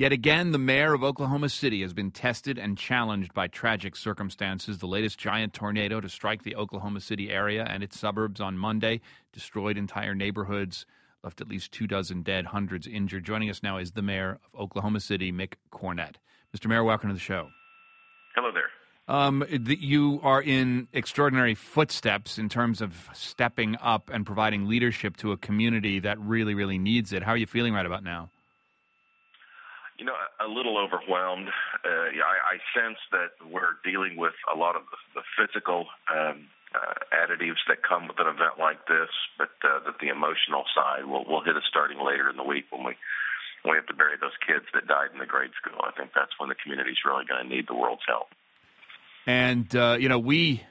Yet again, the mayor of Oklahoma City has been tested and challenged by tragic circumstances. The latest giant tornado to strike the Oklahoma City area and its suburbs on Monday destroyed entire neighborhoods, left at least two dozen dead, hundreds injured. Joining us now is the mayor of Oklahoma City, Mick Cornett. Mr. Mayor, welcome to the show. Hello there. Um, the, you are in extraordinary footsteps in terms of stepping up and providing leadership to a community that really, really needs it. How are you feeling right about now? You know, a little overwhelmed. Uh, I, I sense that we're dealing with a lot of the, the physical um, uh, additives that come with an event like this, but uh, that the emotional side will, will hit us starting later in the week when we we have to bury those kids that died in the grade school. I think that's when the community's really going to need the world's help. And uh, you know, we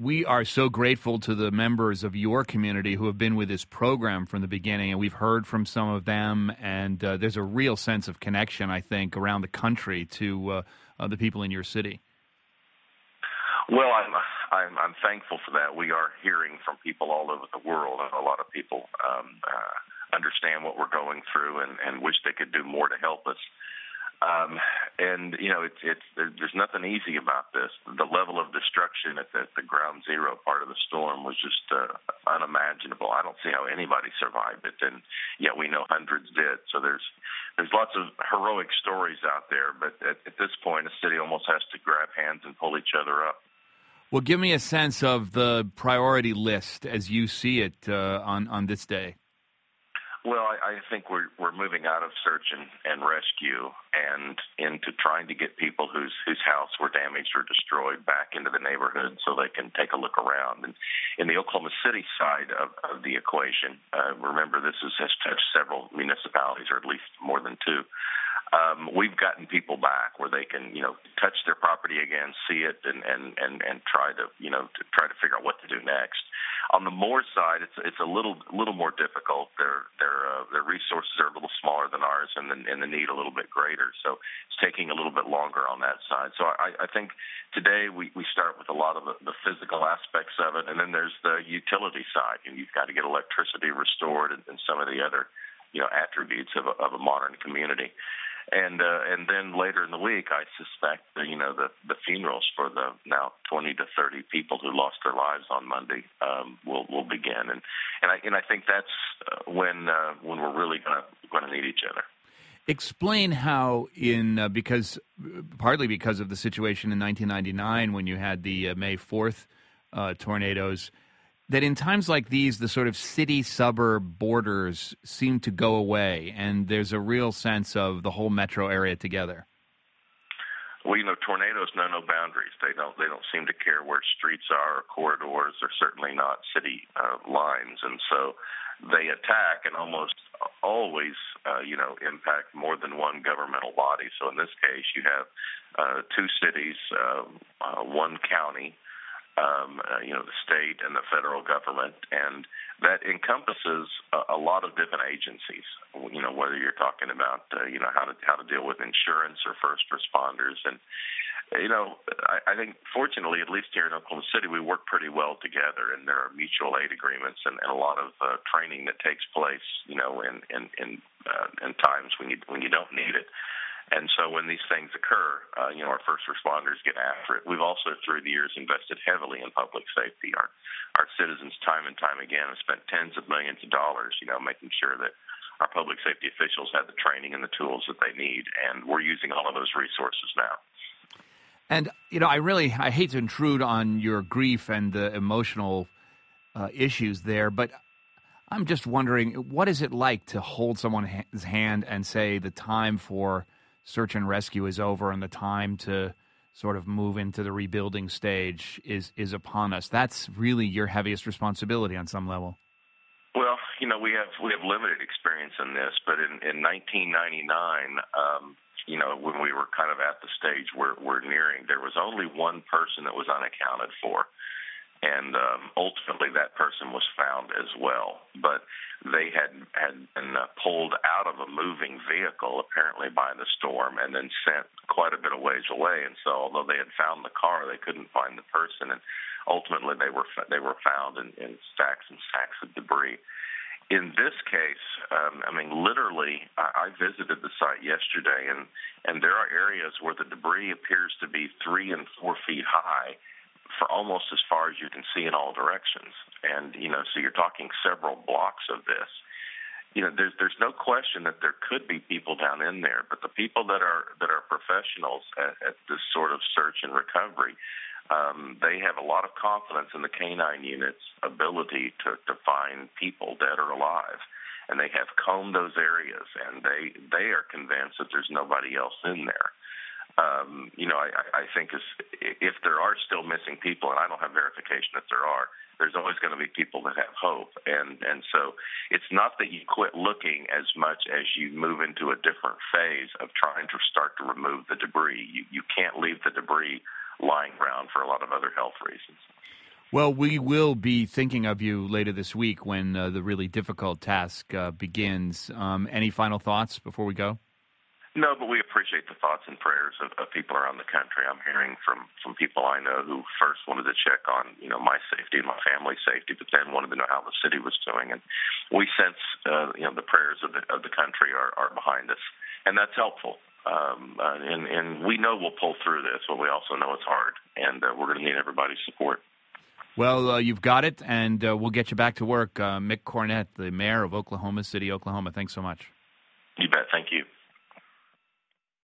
we are so grateful to the members of your community who have been with this program from the beginning, and we've heard from some of them. And uh, there's a real sense of connection, I think, around the country to uh, uh, the people in your city. Well, I'm, I'm I'm thankful for that. We are hearing from people all over the world, and a lot of people um, uh, understand what we're going through and, and wish they could do more to help us. Um, and you know, it's it's there's nothing easy about this. The level of destruction at the, the ground zero part of the storm was just uh, unimaginable. I don't see how anybody survived it, and yet we know hundreds did. So there's there's lots of heroic stories out there, but at, at this point, the city almost has to grab hands and pull each other up. Well, give me a sense of the priority list as you see it uh, on on this day. Well, I, I think we're we're moving out of search and, and rescue and into trying to get people whose whose house were damaged or destroyed back into the neighborhood so they can take a look around. And in the Oklahoma City side of, of the equation, uh, remember this is, has touched several municipalities, or at least more than two um, we've gotten people back where they can, you know, touch their property again, see it, and and and and try to, you know, to try to figure out what to do next. On the Moore side, it's it's a little little more difficult. Their their uh, their resources are a little smaller than ours, and the and the need a little bit greater. So it's taking a little bit longer on that side. So I, I think today we we start with a lot of the, the physical aspects of it, and then there's the utility side, and you've got to get electricity restored and, and some of the other you know attributes of a, of a modern community and uh, and then later in the week, I suspect uh, you know the the funerals for the now 20 to 30 people who lost their lives on Monday um, will will begin, and and I and I think that's uh, when uh, when we're really going to going to need each other. Explain how, in uh, because partly because of the situation in 1999 when you had the uh, May 4th uh, tornadoes, that in times like these, the sort of city suburb borders seem to go away, and there's a real sense of the whole metro area together. Well, you know, tornadoes know no boundaries. They don't. They don't seem to care where streets are, or corridors, or certainly not city uh, lines. And so, they attack and almost always, uh, you know, impact more than one governmental body. So in this case, you have uh, two cities, uh, uh, one county, um, uh, you know, the state and the federal government, and that encompasses a, a lot of different agencies. You know, whether you're talking about, uh, you know, how to how to deal with insurance or first responders, and you know, I, I think fortunately, at least here in Oklahoma City, we work pretty well together, and there are mutual aid agreements and, and a lot of uh, training that takes place, you know, in in in, uh, in times when you when you don't need it. And so when these things occur, uh, you know, our first responders get after it. We've also, through the years, invested heavily in public safety. Our our citizens, time and time again, have spent tens of millions of dollars, you know, making sure that our public safety officials have the training and the tools that they need, and we're using all of those resources now. And you know, I really I hate to intrude on your grief and the emotional uh, issues there, but I'm just wondering, what is it like to hold someone's hand and say the time for search and rescue is over and the time to sort of move into the rebuilding stage is is upon us. That's really your heaviest responsibility on some level. Well, you know, we have we have limited experience in this, but in in 1999, um, you know, when we were kind of at the stage where we're nearing, there was only one person that was unaccounted for and um, ultimately that person was found as well. But they had had been uh, pulled out of a moving vehicle, apparently by the storm, and then sent quite a bit of ways away. And so, although they had found the car, they couldn't find the person, and ultimately they were they were found in, in stacks and stacks of debris. in this case, um, I mean, literally, I, I visited the site yesterday, and and there are areas where the debris appears to be three and four feet high for almost as far as you can see in all directions. And you know, so you're talking several blocks of this. You know, there's there's no question that there could be people down in there, but the people that are that are professionals at, at this sort of search and recovery um, they have a lot of confidence in the canine unit's ability to, to find people dead or alive. And they have combed those areas, and they they are convinced that there's nobody else in there. Um, you know, I, I think as, if there are still missing people, and I don't have verification that there are, there's always going to be people that have hope, and and so it's not that you quit looking as much as you move into a different phase of trying to start to remove the debris. You you can't leave the debris lying around for a lot of other health reasons. Well, we will be thinking of you later this week when uh, the really difficult task uh, begins. Um, any final thoughts before we go? No, but we appreciate the thoughts and prayers of, of, people around the country. I'm hearing from from people I know who first wanted to check on you know my safety and my family's safety, but then wanted to know how the city was doing. And we sense uh, you know the prayers of the of the country are, are behind us, and that's helpful. Um, uh, and, and we know we'll pull through this, but we also know it's hard, and uh, we're going to need everybody's support. Well, uh, you've got it, and uh, we'll get you back to work. Uh, Mick Cornett, the mayor of Oklahoma City, Oklahoma, thanks so much. You bet. Thank you.